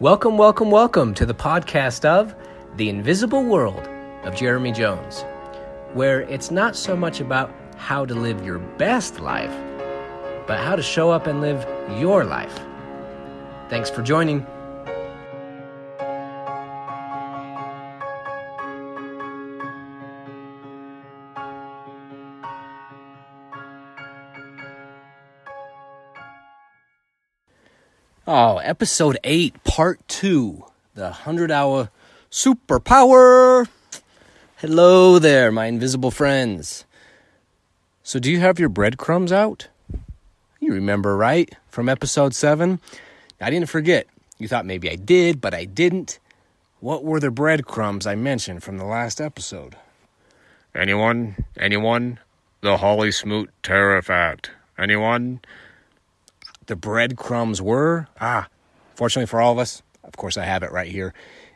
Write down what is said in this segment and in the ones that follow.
Welcome, welcome, welcome to the podcast of The Invisible World of Jeremy Jones, where it's not so much about how to live your best life, but how to show up and live your life. Thanks for joining. Oh, episode 8, part 2, the 100 hour superpower. Hello there, my invisible friends. So, do you have your breadcrumbs out? You remember, right? From episode 7? I didn't forget. You thought maybe I did, but I didn't. What were the breadcrumbs I mentioned from the last episode? Anyone? Anyone? The Hawley Smoot Tariff Act. Anyone? The breadcrumbs were? Ah, fortunately for all of us, of course, I have it right here.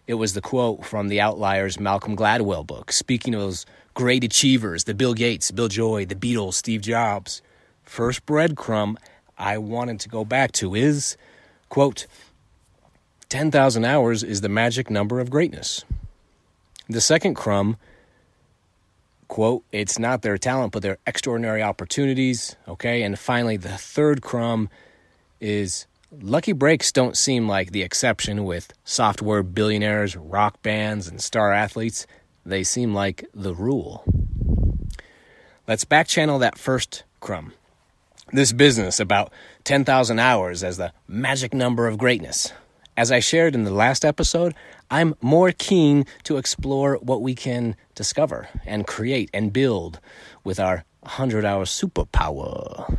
It was the quote from the Outliers Malcolm Gladwell book, speaking of those great achievers, the Bill Gates, Bill Joy, the Beatles, Steve Jobs. First breadcrumb I wanted to go back to is, quote, 10,000 hours is the magic number of greatness. The second crumb, quote, it's not their talent, but their extraordinary opportunities. Okay. And finally, the third crumb is lucky breaks don't seem like the exception with software billionaires, rock bands, and star athletes. They seem like the rule. Let's backchannel that first crumb. This business about 10,000 hours as the magic number of greatness. As I shared in the last episode, I'm more keen to explore what we can discover and create and build with our 100 hour superpower.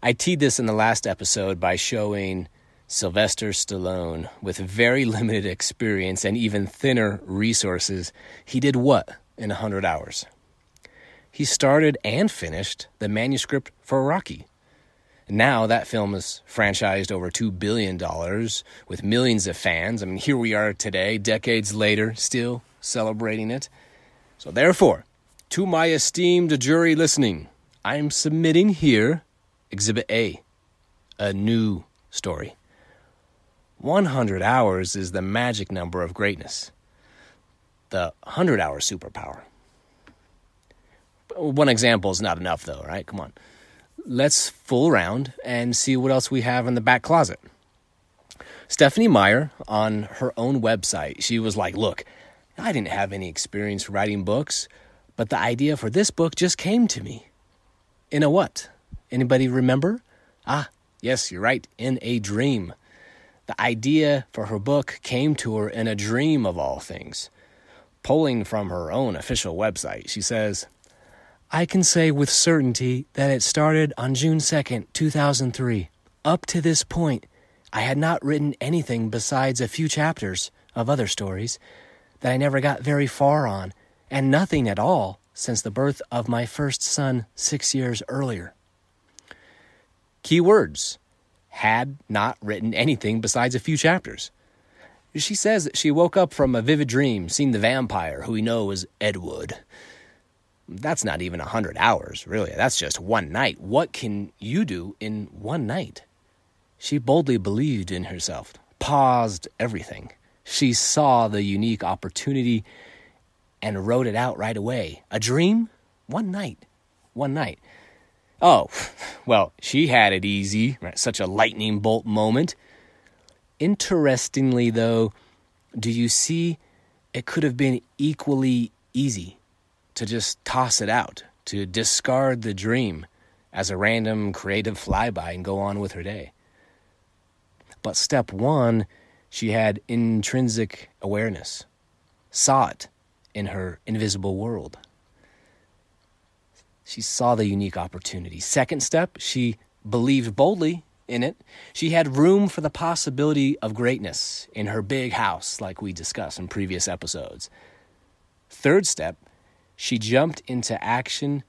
I teed this in the last episode by showing Sylvester Stallone, with very limited experience and even thinner resources, he did what in 100 hours? He started and finished the manuscript for Rocky. Now that film is franchised over $2 billion with millions of fans. I mean, here we are today, decades later, still celebrating it. So, therefore, to my esteemed jury listening, I'm submitting here Exhibit A, a new story. 100 hours is the magic number of greatness, the 100 hour superpower. One example is not enough, though, right? Come on. Let's fool around and see what else we have in the back closet. Stephenie Meyer, on her own website, she was like, Look, I didn't have any experience writing books, but the idea for this book just came to me. In a what? Anybody remember? Ah, yes, you're right, in a dream. The idea for her book came to her in a dream of all things. Pulling from her own official website, she says, I can say with certainty that it started on June 2nd, 2003. Up to this point, I had not written anything besides a few chapters of other stories that I never got very far on, and nothing at all since the birth of my first son six years earlier. Key words had not written anything besides a few chapters. She says that she woke up from a vivid dream, seeing the vampire who we know was Edward. That's not even a hundred hours, really. That's just one night. What can you do in one night? She boldly believed in herself, paused everything. She saw the unique opportunity and wrote it out right away. A dream? One night. One night. Oh, well, she had it easy, right? such a lightning bolt moment. Interestingly, though, do you see it could have been equally easy to just toss it out, to discard the dream as a random creative flyby and go on with her day? But step one, she had intrinsic awareness, saw it in her invisible world. She saw the unique opportunity. Second step, she believed boldly in it. She had room for the possibility of greatness in her big house, like we discussed in previous episodes. Third step, she jumped into action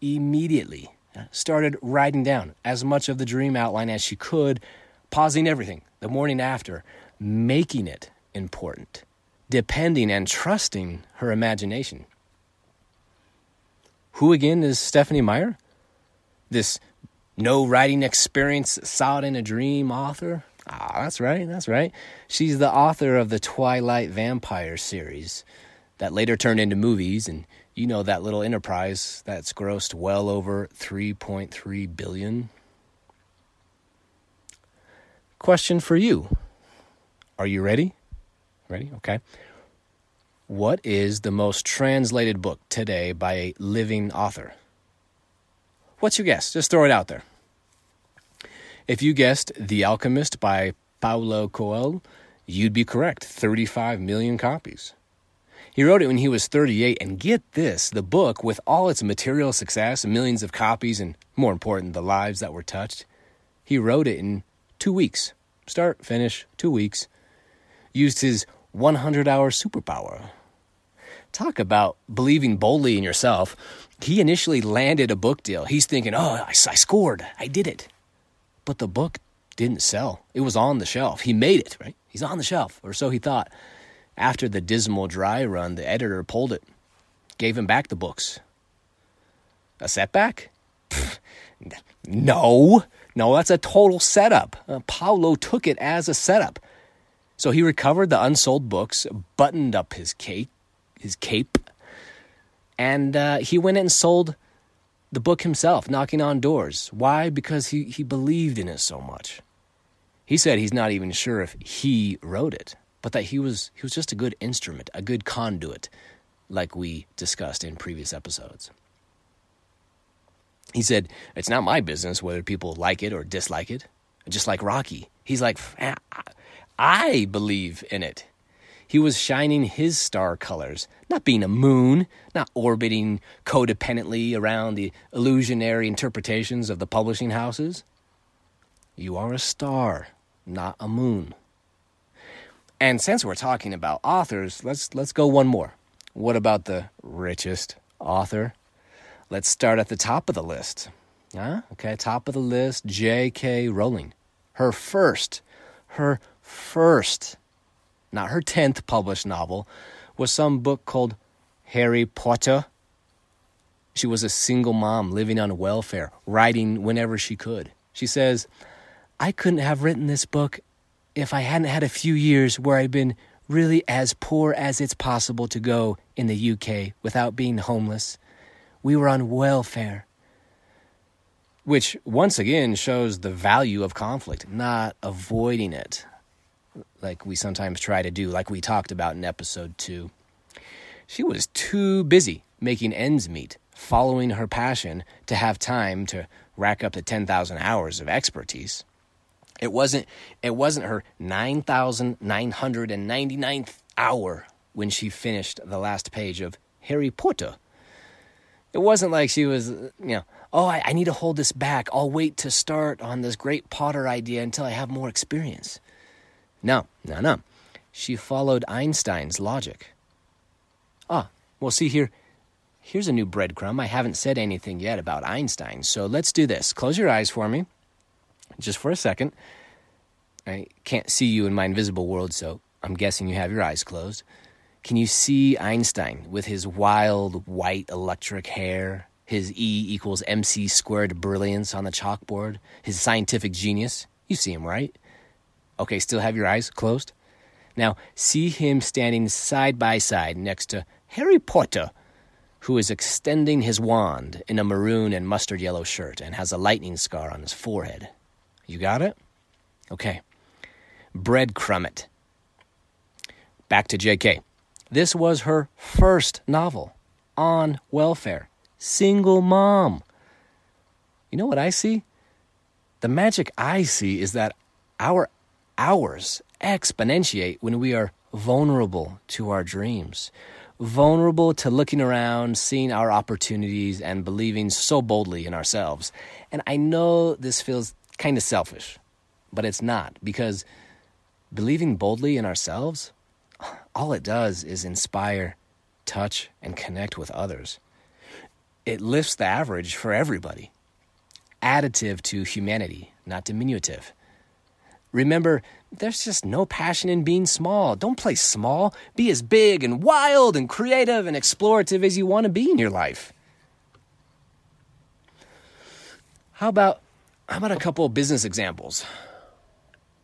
immediately, started writing down as much of the dream outline as she could, pausing everything the morning after, making it important, depending and trusting her imagination. Who again is Stephenie Meyer? This no writing experience, it in a dream author? Ah, that's right, that's right. She's the author of the Twilight Vampire series that later turned into movies, and you know that little enterprise that's grossed well over 3.3 billion. Question for you. Are you ready? Ready? Okay. What is the most translated book today by a living author? What's your guess? Just throw it out there. If you guessed The Alchemist by Paulo Coelho, you'd be correct 35 million copies. He wrote it when he was 38, and get this the book, with all its material success, millions of copies, and more important, the lives that were touched, he wrote it in two weeks. Start, finish, two weeks. Used his 100 hour superpower. Talk about believing boldly in yourself. He initially landed a book deal. He's thinking, oh, I, scored. I did it. But the book didn't sell. It was on the shelf. He made it, right? He's on the shelf, or so he thought. After the dismal dry run, the editor pulled it, gave him back the books. A setback? no, no, that's a total setup. Uh, Paulo took it as a setup. So he recovered the unsold books, buttoned up his cape, his cape, and uh, he went and sold the book himself, knocking on doors. Why? Because he, he believed in it so much. He said he's not even sure if he wrote it, but that he was he was just a good instrument, a good conduit, like we discussed in previous episodes. He said, It's not my business whether people like it or dislike it. Just like Rocky. He's like, I believe in it. He was shining his star colors, not being a moon, not orbiting codependently around the illusionary interpretations of the publishing houses. You are a star, not a moon. And since we're talking about authors, let's let's go one more. What about the richest author? Let's start at the top of the list. Huh? Okay, top of the list, J.K. Rowling. Her first, her first not her 10th published novel, was some book called Harry Potter. She was a single mom living on welfare, writing whenever she could. She says, I couldn't have written this book if I hadn't had a few years where I'd been really as poor as it's possible to go in the UK without being homeless. We were on welfare. Which once again shows the value of conflict, not avoiding it like we sometimes try to do, like we talked about in episode two. She was too busy making ends meet, following her passion, to have time to rack up the 10,000 hours of expertise. It wasn't, it wasn't her 9,999th hour when she finished the last page of Harry Potter. It wasn't like she was, you know, oh, I, I need to hold this back. I'll wait to start on this great Potter idea until I have more experience. No, no, no. She followed Einstein's logic. Ah, well, see here. Here's a new breadcrumb. I haven't said anything yet about Einstein, so let's do this. Close your eyes for me, just for a second. I can't see you in my invisible world, so I'm guessing you have your eyes closed. Can you see Einstein with his wild white electric hair, his E equals mc squared brilliance on the chalkboard, his scientific genius? You see him, right? Okay, still have your eyes closed? Now, see him standing side by side next to Harry Potter, who is extending his wand in a maroon and mustard yellow shirt and has a lightning scar on his forehead. You got it? Okay. Breadcrumb it. Back to JK. This was her first novel on welfare. Single mom. You know what I see? The magic I see is that our hours exponentiate when we are vulnerable to our dreams, vulnerable to looking around, seeing our opportunities, and believing so boldly in ourselves. And I know this feels kind of selfish, but it's not because believing boldly in ourselves, all it does is inspire, touch, and connect with others. It lifts the average for everybody. Additive to humanity, not diminutive. Remember, there's just no passion in being small. Don't play small. Be as big and wild and creative and explorative as you want to be in your life. How about how about a couple of business examples?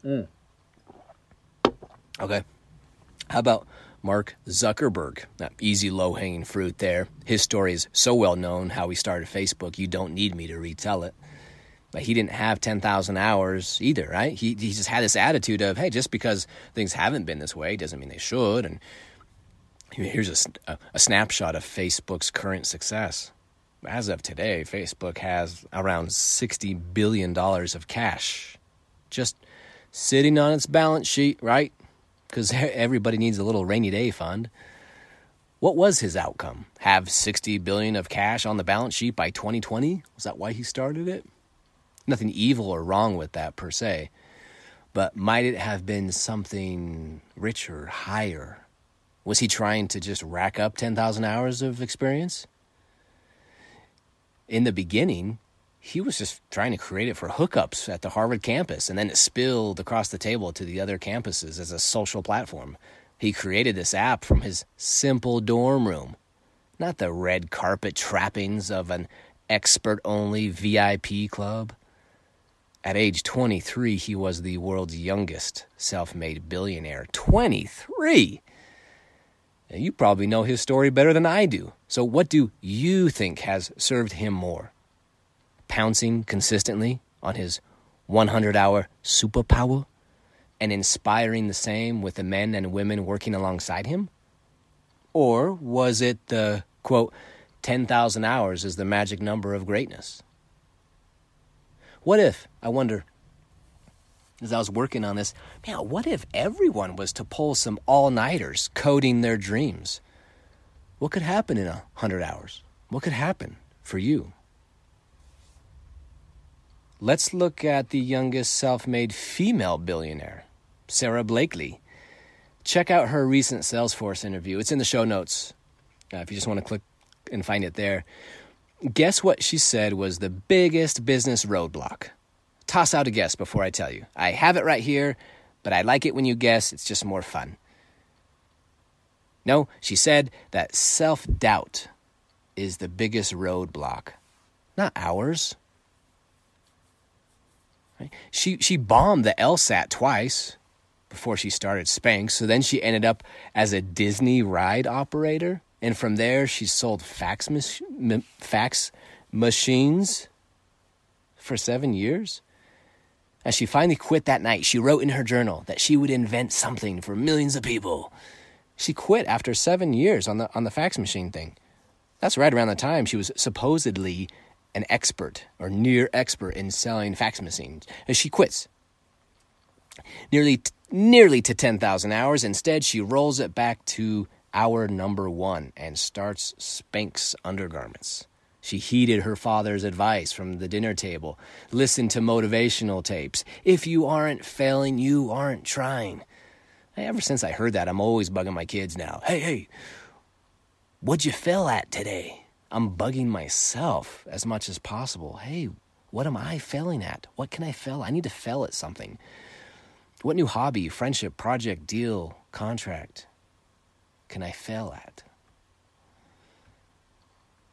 Mm. Okay. How about Mark Zuckerberg? That easy, low hanging fruit there. His story is so well known how he started Facebook, you don't need me to retell it. But he didn't have 10,000 hours either, right? He, he just had this attitude of, hey, just because things haven't been this way doesn't mean they should. And here's a, a snapshot of Facebook's current success. As of today, Facebook has around $60 billion of cash just sitting on its balance sheet, right? Because everybody needs a little rainy day fund. What was his outcome? Have 60 billion of cash on the balance sheet by 2020? Was that why he started it? Nothing evil or wrong with that per se. But might it have been something richer, higher? Was he trying to just rack up 10,000 hours of experience? In the beginning, he was just trying to create it for hookups at the Harvard campus, and then it spilled across the table to the other campuses as a social platform. He created this app from his simple dorm room, not the red carpet trappings of an expert only VIP club. At age 23, he was the world's youngest self made billionaire. 23! You probably know his story better than I do. So, what do you think has served him more? Pouncing consistently on his 100 hour superpower and inspiring the same with the men and women working alongside him? Or was it the quote, 10,000 hours is the magic number of greatness? What if, I wonder, as I was working on this, man, what if everyone was to pull some all nighters coding their dreams? What could happen in a hundred hours? What could happen for you? Let's look at the youngest self made female billionaire, Sara Blakely. Check out her recent Salesforce interview. It's in the show notes uh, if you just want to click and find it there. Guess what she said was the biggest business roadblock? Toss out a guess before I tell you. I have it right here, but I like it when you guess. It's just more fun. No, she said that self doubt is the biggest roadblock, not ours. She, she bombed the LSAT twice before she started Spanx, so then she ended up as a Disney ride operator. And from there, she sold fax, mach- fax machines for seven years. As she finally quit that night, she wrote in her journal that she would invent something for millions of people. She quit after seven years on the, on the fax machine thing. That's right around the time she was supposedly an expert or near expert in selling fax machines. And she quits. Nearly, nearly to 10,000 hours. Instead, she rolls it back to hour number one and starts Spanx undergarments. She heeded her father's advice from the dinner table, listened to motivational tapes. If you aren't failing, you aren't trying. Ever since I heard that, I'm always bugging my kids now. Hey, hey, what'd you fail at today? I'm bugging myself as much as possible. Hey, what am I failing at? What can I fail? I need to fail at something. What new hobby, friendship, project, deal, contract can I fail at?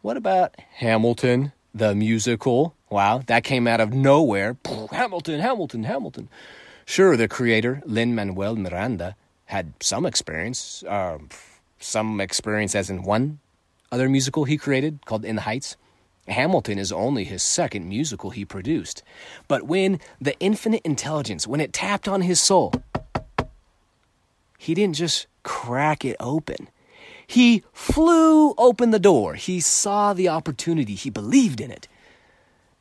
What about Hamilton, the musical? Wow, that came out of nowhere. Hamilton, Hamilton, Hamilton. Sure, the creator, Lin Manuel Miranda, had some experience, uh, some experience as in one other musical he created called In the Heights. Hamilton is only his second musical he produced. But when the infinite intelligence, when it tapped on his soul, he didn't just crack it open. He flew open the door. He saw the opportunity. He believed in it.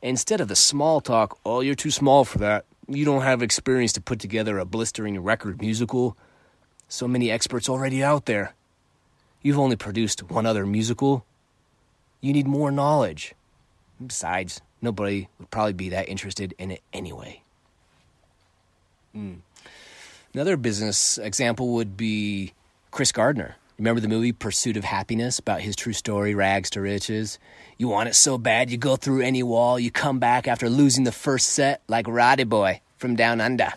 Instead of the small talk, oh, you're too small for that. You don't have experience to put together a blistering record musical. So many experts already out there. You've only produced one other musical. You need more knowledge. Besides, nobody would probably be that interested in it anyway. Mm. Another business example would be Chris Gardner. Remember the movie Pursuit of Happiness about his true story, rags to riches? You want it so bad, you go through any wall, you come back after losing the first set like Roddy Boy from Down Under.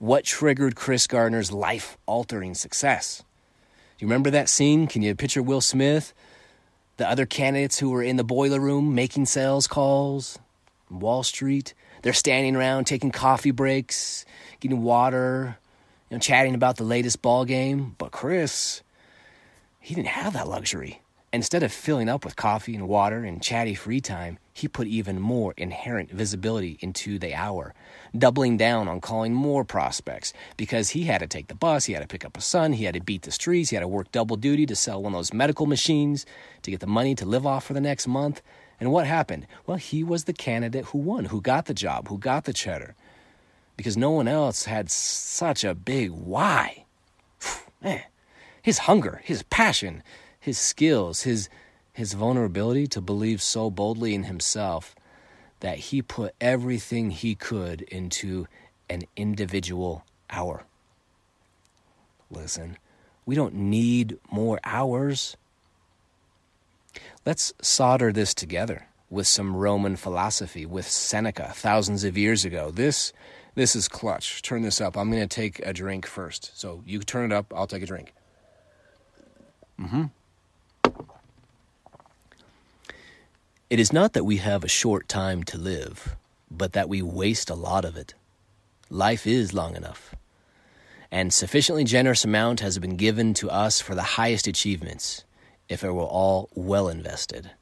What triggered Chris Gardner's life altering success? Do you remember that scene? Can you picture Will Smith? The other candidates who were in the boiler room making sales calls? Wall Street? They're standing around taking coffee breaks, getting water, you know, chatting about the latest ball game. But Chris, he didn't have that luxury. Instead of filling up with coffee and water and chatty free time, he put even more inherent visibility into the hour, doubling down on calling more prospects because he had to take the bus, he had to pick up a son, he had to beat the streets, he had to work double duty to sell one of those medical machines to get the money to live off for the next month. And what happened? Well, he was the candidate who won, who got the job, who got the cheddar. Because no one else had such a big why. Man, his hunger, his passion, his skills, his his vulnerability to believe so boldly in himself that he put everything he could into an individual hour. Listen, we don't need more hours. Let's solder this together with some Roman philosophy, with Seneca thousands of years ago. This this is clutch. Turn this up. I'm going to take a drink first. So you turn it up, I'll take a drink. Mm-hmm. It is not that we have a short time to live, but that we waste a lot of it. Life is long enough, and sufficiently generous amount has been given to us for the highest achievements, if it were all well invested.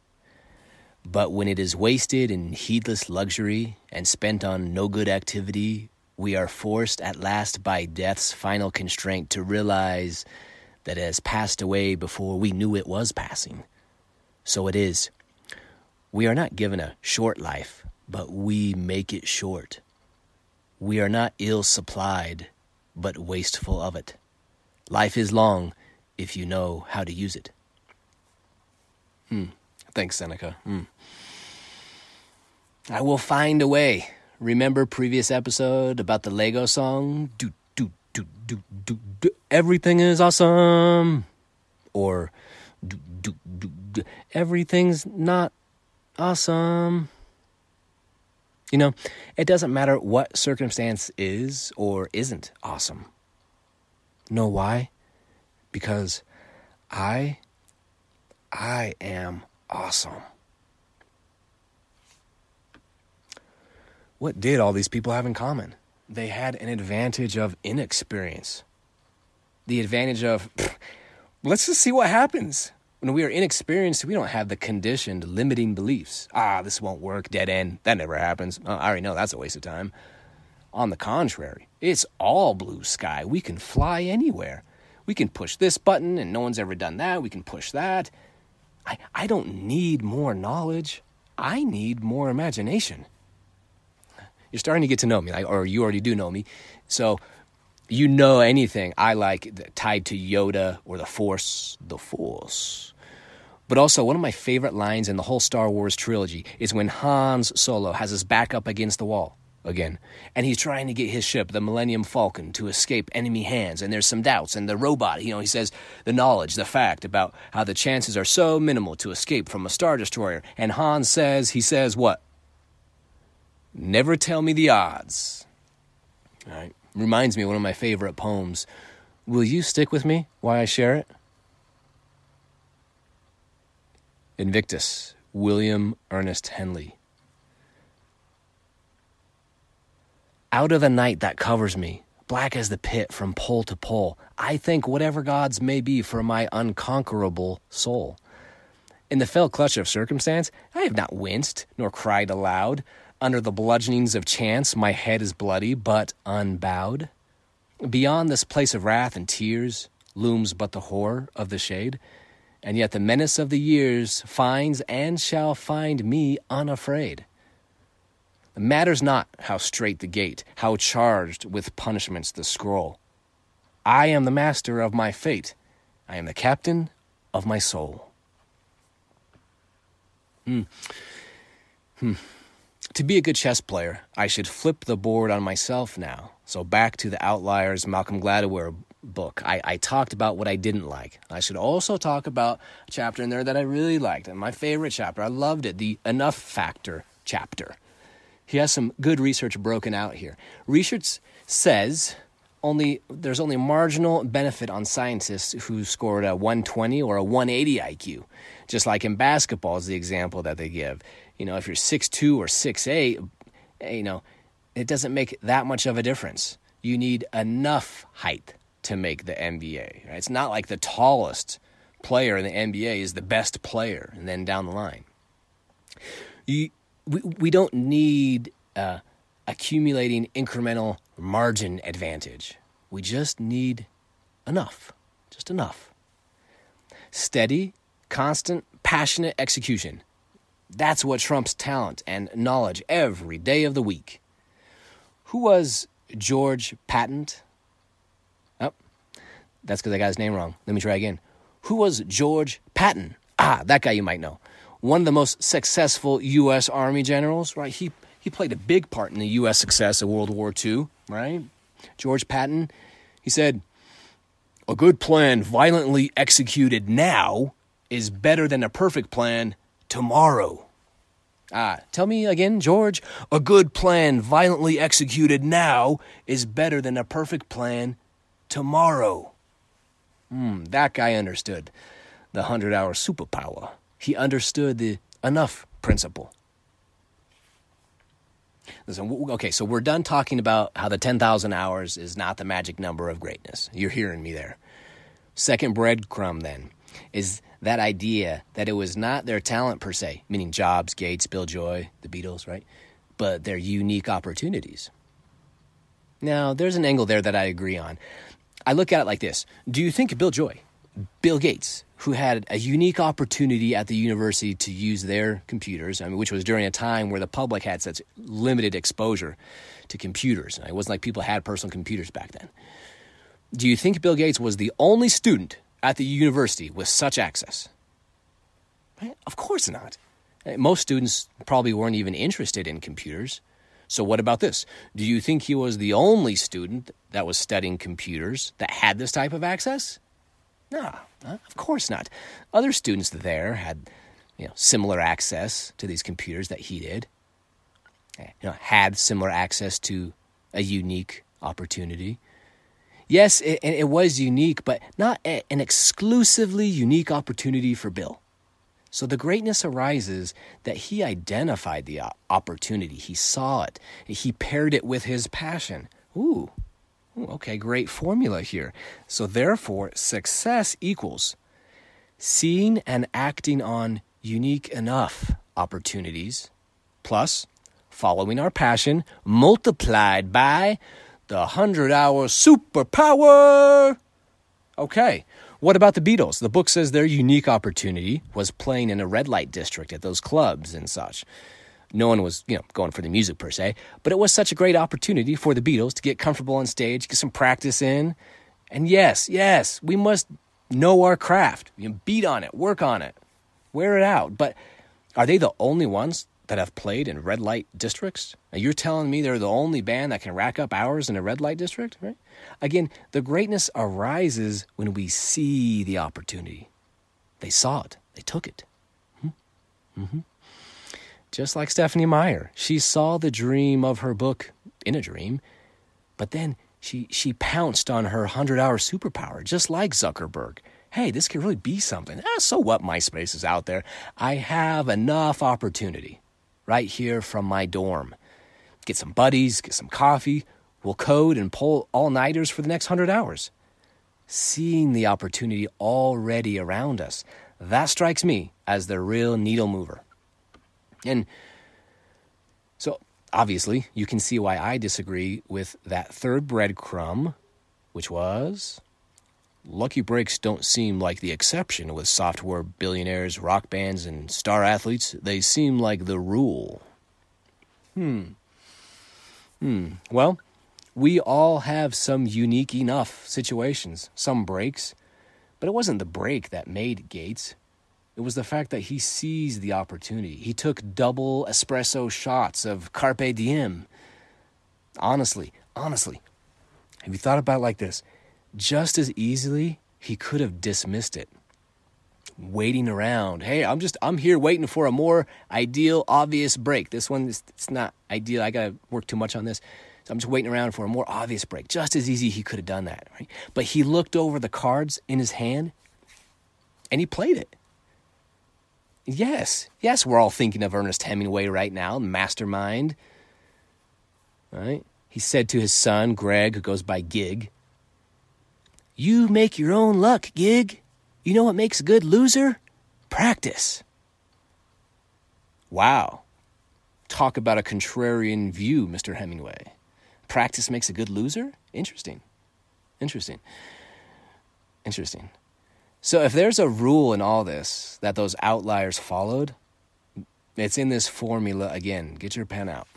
But when it is wasted in heedless luxury and spent on no good activity, we are forced at last by death's final constraint to realize that it has passed away before we knew it was passing. So it is we are not given a short life, but we make it short. We are not ill supplied, but wasteful of it. Life is long if you know how to use it. Hmm. Thanks, Seneca. Hmm. I will find a way. Remember previous episode about the Lego song? Do do do do do do. Everything is awesome. Or do do do. do. Everything's not awesome. You know, it doesn't matter what circumstance is or isn't awesome. Know why? Because I I am awesome. What did all these people have in common? They had an advantage of inexperience. The advantage of, let's just see what happens. When we are inexperienced, we don't have the conditioned, limiting beliefs. Ah, this won't work, dead end. That never happens. Uh, I already know that's a waste of time. On the contrary, it's all blue sky. We can fly anywhere. We can push this button, and no one's ever done that. We can push that. I, I don't need more knowledge. I need more imagination. You're starting to get to know me, like, or you already do know me. So, you know anything I like tied to Yoda or the Force, the Force. But also, one of my favorite lines in the whole Star Wars trilogy is when Hans Solo has his back up against the wall again, and he's trying to get his ship, the Millennium Falcon, to escape enemy hands, and there's some doubts, and the robot, you know, he says the knowledge, the fact about how the chances are so minimal to escape from a Star Destroyer, and Hans says, he says, what? Never tell me the odds. All right reminds me of one of my favorite poems. Will you stick with me while I share it? Invictus, William Ernest Henley. Out of the night that covers me, black as the pit from pole to pole, I think whatever gods may be for my unconquerable soul. In the fell clutch of circumstance, I have not winced nor cried aloud. Under the bludgeonings of chance, my head is bloody, but unbowed. Beyond this place of wrath and tears looms but the horror of the shade, and yet the menace of the years finds and shall find me unafraid. It matters not how strait the gate, how charged with punishments the scroll. I am the master of my fate. I am the captain of my soul. Hmm. Hmm. To be a good chess player, I should flip the board on myself now. So back to the Outliers Malcolm Gladwell book. I, I talked about what I didn't like. I should also talk about a chapter in there that I really liked. And my favorite chapter, I loved it, the enough factor chapter. He has some good research broken out here. Research says only there's only marginal benefit on scientists who scored a 120 or a 180 IQ. Just like in basketball is the example that they give. You know, if you're 6'2 or 6'8, you know, it doesn't make that much of a difference. you need enough height to make the NBA. Right? It's not like the tallest player in the NBA is the best player, and then down the line. You, we, we don't need uh, accumulating incremental margin advantage. We just need enough, just enough. Steady, constant, passionate execution. That's what trumps talent and knowledge every day of the week. Who was George Patton? Oh, that's because I got his name wrong. Let me try again. Who was George Patton? Ah, that guy you might know. One of the most successful U.S. Army generals, right? He, he played a big part in the U.S. success of World War II, right? George Patton, he said, A good plan violently executed now is better than a perfect plan tomorrow. Ah, tell me again, George. A good plan violently executed now is better than a perfect plan tomorrow. Hmm, that guy understood the 100 hour superpower. He understood the enough principle. Listen, okay, so we're done talking about how the 10,000 hours is not the magic number of greatness. You're hearing me there. Second breadcrumb, then, is that idea that it was not their talent per se, meaning Jobs, Gates, Bill Joy, the Beatles, right? But their unique opportunities. Now, there's an angle there that I agree on. I look at it like this Do you think Bill Joy, Bill Gates, who had a unique opportunity at the university to use their computers, I mean, which was during a time where the public had such limited exposure to computers. It wasn't like people had personal computers back then. Do you think Bill Gates was the only student at the university with such access? Right? Of course not. Eh, most students probably weren't even interested in computers. So, what about this? Do you think he was the only student that was studying computers that had this type of access? No, of course not. Other students there had you know, similar access to these computers that he did, eh, you know, had similar access to a unique opportunity. Yes, it, it was unique, but not a, an exclusively unique opportunity for Bill. So the greatness arises that he identified the opportunity, he saw it, he paired it with his passion. Ooh, okay, great formula here. So therefore, success equals seeing and acting on unique enough opportunities plus following our passion multiplied by the 100 hour superpower. Okay. What about the Beatles? The book says their unique opportunity was playing in a red light district at those clubs and such. No one was, you know, going for the music per se, but it was such a great opportunity for the Beatles to get comfortable on stage, get some practice in. And yes, yes, we must know our craft, you know, beat on it, work on it, wear it out. But are they the only ones that have played in red light districts. Now you're telling me they're the only band that can rack up hours in a red light district, right? Again, the greatness arises when we see the opportunity. They saw it, they took it. Mm-hmm. mm-hmm. Just like Stephenie Meyer, she saw the dream of her book in a dream, but then she she pounced on her 100-hour superpower just like Zuckerberg hey, this could really be something. Eh, so what? MySpace is out there. I have enough opportunity right here from my dorm. Get some buddies, get some coffee. We'll code and pull all nighters for the next hundred hours. Seeing the opportunity already around us, that strikes me as the real needle mover. And so, obviously, you can see why I disagree with that third breadcrumb, which was lucky breaks don't seem like the exception with software billionaires, rock bands, and star athletes. They seem like the rule. Hmm. Hmm. Well, we all have some unique enough situations, some breaks, but it wasn't the break that made Gates. It was the fact that he seized the opportunity. He took double espresso shots of Carpe Diem. Honestly, honestly, have you thought about like this? just as easily he could have dismissed it. Waiting around. Hey i'm just i'm here waiting for a more ideal obvious break. This one it's not ideal. I gotta work too much on this. So i'm just waiting around for a more obvious break. Just as easy he could have done that right? But he looked over the cards in his hand and he played it yes yes we're all thinking of ernest hemingway right now mastermind right he said to his son, Greg, who goes by Gig, You make your own luck, Gig. You know what makes a good loser? Practice. Wow. Talk about a contrarian view, Mr. Hemingway. Practice makes a good loser? Interesting. Interesting. Interesting. So, if there's a rule in all this that those outliers followed, it's in this formula again. Get your pen out.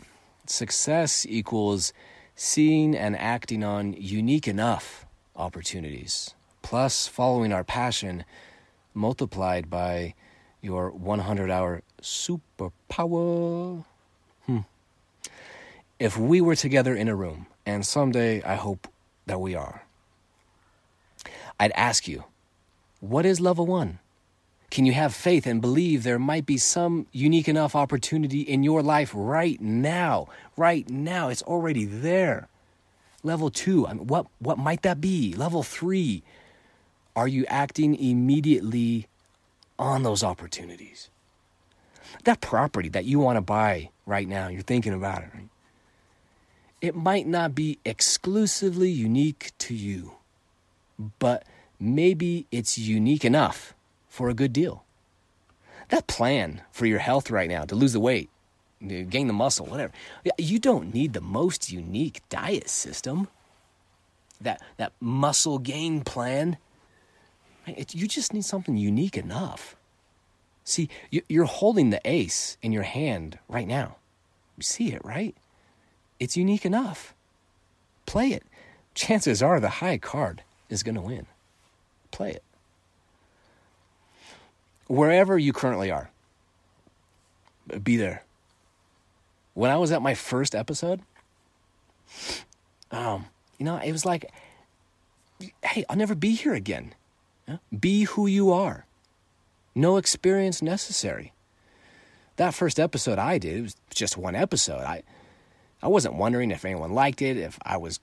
Success equals seeing and acting on unique enough opportunities, plus following our passion multiplied by your 100 hour superpower. Hmm. If we were together in a room, and someday I hope that we are, I'd ask you, what is level one? Can you have faith and believe there might be some unique enough opportunity in your life right now? Right now, it's already there. Level two, I mean, what, what might that be? Level three, are you acting immediately on those opportunities? That property that you want to buy right now, you're thinking about it, right? It might not be exclusively unique to you, but maybe it's unique enough for a good deal. That plan for your health right now to lose the weight, gain the muscle, whatever. You don't need the most unique diet system. That that muscle gain plan. You just need something unique enough. See, you're holding the ace in your hand right now. You see it, right? It's unique enough. Play it. Chances are the high card is going to win. Play it wherever you currently are, be there. When I was at my first episode, um, you know, it was like, hey, I'll never be here again. Be who you are. No experience necessary. That first episode I did, it was just one episode. I I wasn't wondering if anyone liked it, if I was,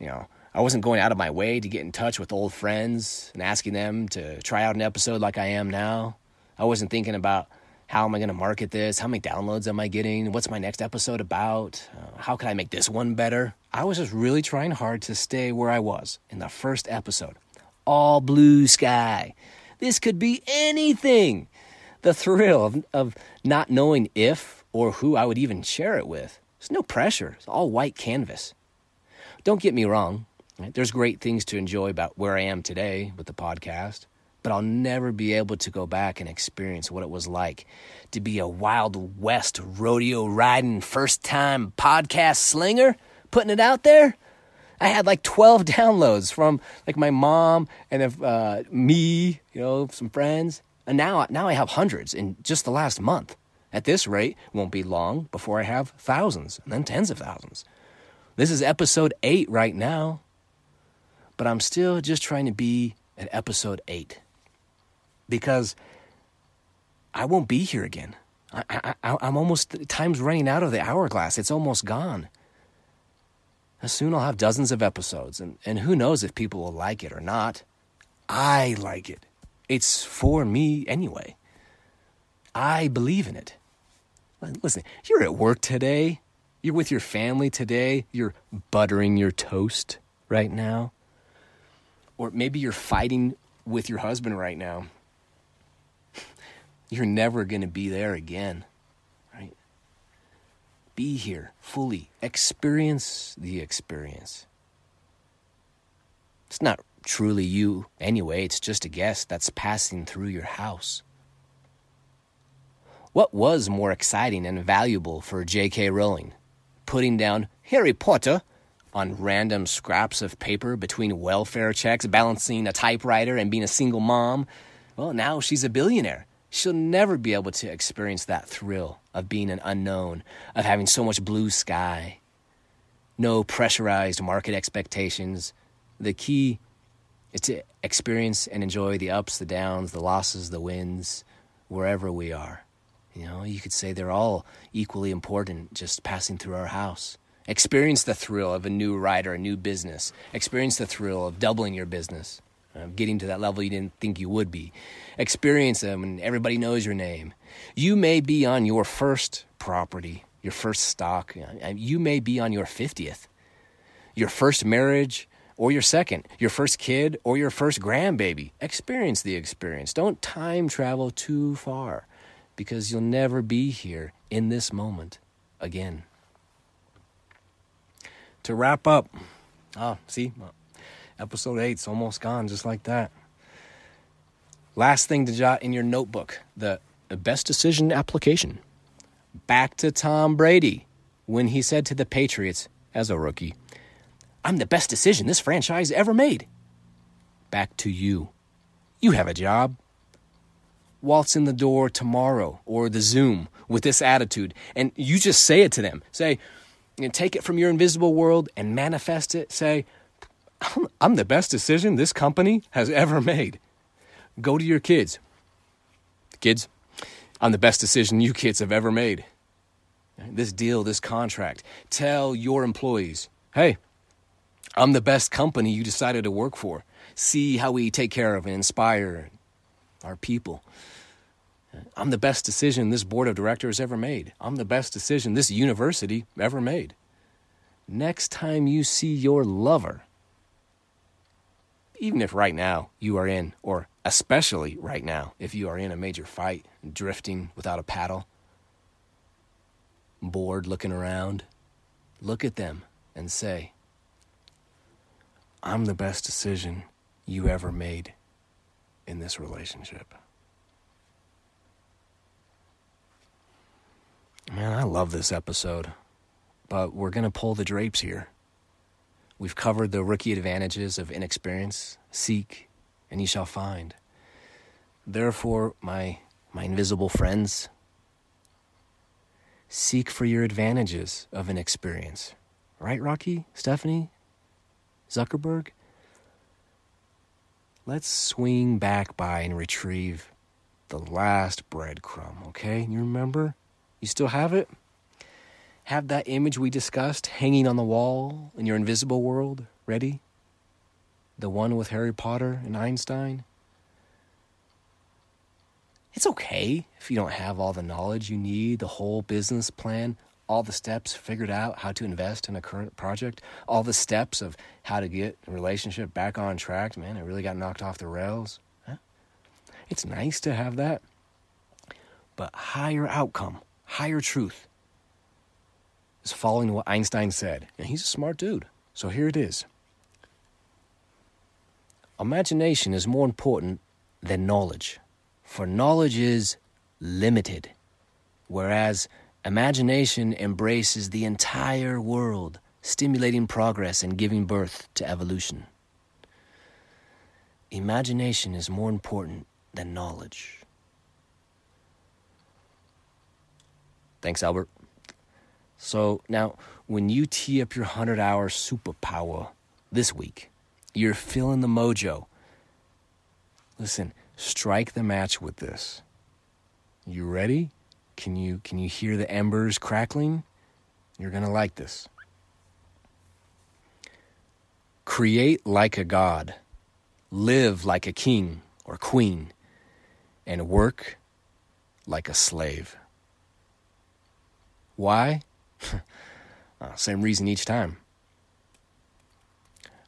you know, I wasn't going out of my way to get in touch with old friends and asking them to try out an episode like I am now. I wasn't thinking about how am I going to market this? How many downloads am I getting? What's my next episode about? Uh, how can I make this one better? I was just really trying hard to stay where I was in the first episode. All blue sky. This could be anything. The thrill of, of not knowing if or who I would even share it with. There's no pressure, it's all white canvas. Don't get me wrong, Right? There's great things to enjoy about where I am today with the podcast, but I'll never be able to go back and experience what it was like to be a Wild West rodeo riding first time podcast slinger, putting it out there. I had like 12 downloads from like my mom and if, uh, me, you know, some friends. And now, now I have hundreds in just the last month. At this rate, won't be long before I have thousands and then tens of thousands. This is episode eight right now but I'm still just trying to be at episode eight because I won't be here again. I, I'm almost, time's running out of the hourglass. It's almost gone. Soon I'll have dozens of episodes, and, and who knows if people will like it or not. I like it. It's for me anyway. I believe in it. Listen, you're at work today. You're with your family today. You're buttering your toast right now or maybe you're fighting with your husband right now. You're never going to be there again, right? Be here fully, experience the experience. It's not truly you anyway, it's just a guest that's passing through your house. What was more exciting and valuable for J.K. Rowling? Putting down Harry Potter on random scraps of paper between welfare checks, balancing a typewriter, and being a single mom. Well, now she's a billionaire. She'll never be able to experience that thrill of being an unknown, of having so much blue sky. No pressurized market expectations. The key is to experience and enjoy the ups, the downs, the losses, the wins, wherever we are. You know, you could say they're all equally important just passing through our house. Experience the thrill of a new rider, a new business. Experience the thrill of doubling your business, uh, getting to that level you didn't think you would be. Experience them when everybody knows your name. You may be on your first property, your first stock. Uh, uh, you may be on your 50th, your first marriage or your second, your first kid or your first grandbaby. Experience the experience. Don't time travel too far because you'll never be here in this moment again. To wrap up, ah, see, episode eight's almost gone just like that. Last thing to jot in your notebook the best decision application. Back to Tom Brady when he said to the Patriots as a rookie, I'm the best decision this franchise ever made. Back to you. You have a job. Waltz in the door tomorrow or the Zoom with this attitude, and you just say it to them. Say, you know, take it from your invisible world and manifest it. Say, I'm the best decision this company has ever made. Go to your kids. Kids, I'm the best decision you kids have ever made. This deal, this contract. Tell your employees, hey, I'm the best company you decided to work for. See how we take care of and inspire our people. I'm the best decision this board of directors ever made. I'm the best decision this university ever made. Next time you see your lover, even if right now you are in, or especially right now, if you are in a major fight, drifting without a paddle, bored looking around, look at them and say, I'm the best decision you ever made in this relationship. Man, I love this episode, but we're going to pull the drapes here. We've covered the rookie advantages of inexperience. Seek, and ye shall find. Therefore, my, my invisible friends, seek for your advantages of inexperience. Right, Rocky? Stephenie? Zuckerberg? Let's swing back by and retrieve the last breadcrumb, okay? You remember? You still have it? Have that image we discussed hanging on the wall in your invisible world ready? The one with Harry Potter and Einstein? It's okay if you don't have all the knowledge you need, the whole business plan, all the steps figured out how to invest in a current project, all the steps of how to get a relationship back on track. Man, it really got knocked off the rails. It's nice to have that. But higher outcome, higher truth is following what Einstein said. And he's a smart dude. So here it is Imagination is more important than knowledge, for knowledge is limited, whereas imagination embraces the entire world, stimulating progress and giving birth to evolution. Imagination is more important than knowledge. Thanks, Albert. So now, when you tee up your 100 hour superpower this week, you're feeling the mojo. Listen, strike the match with this. You ready? Can you can you hear the embers crackling? You're going to like this. Create like a god. Live like a king or queen and work like a slave. Why? uh, same reason each time.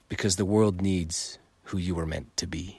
Because the world needs who you were meant to be.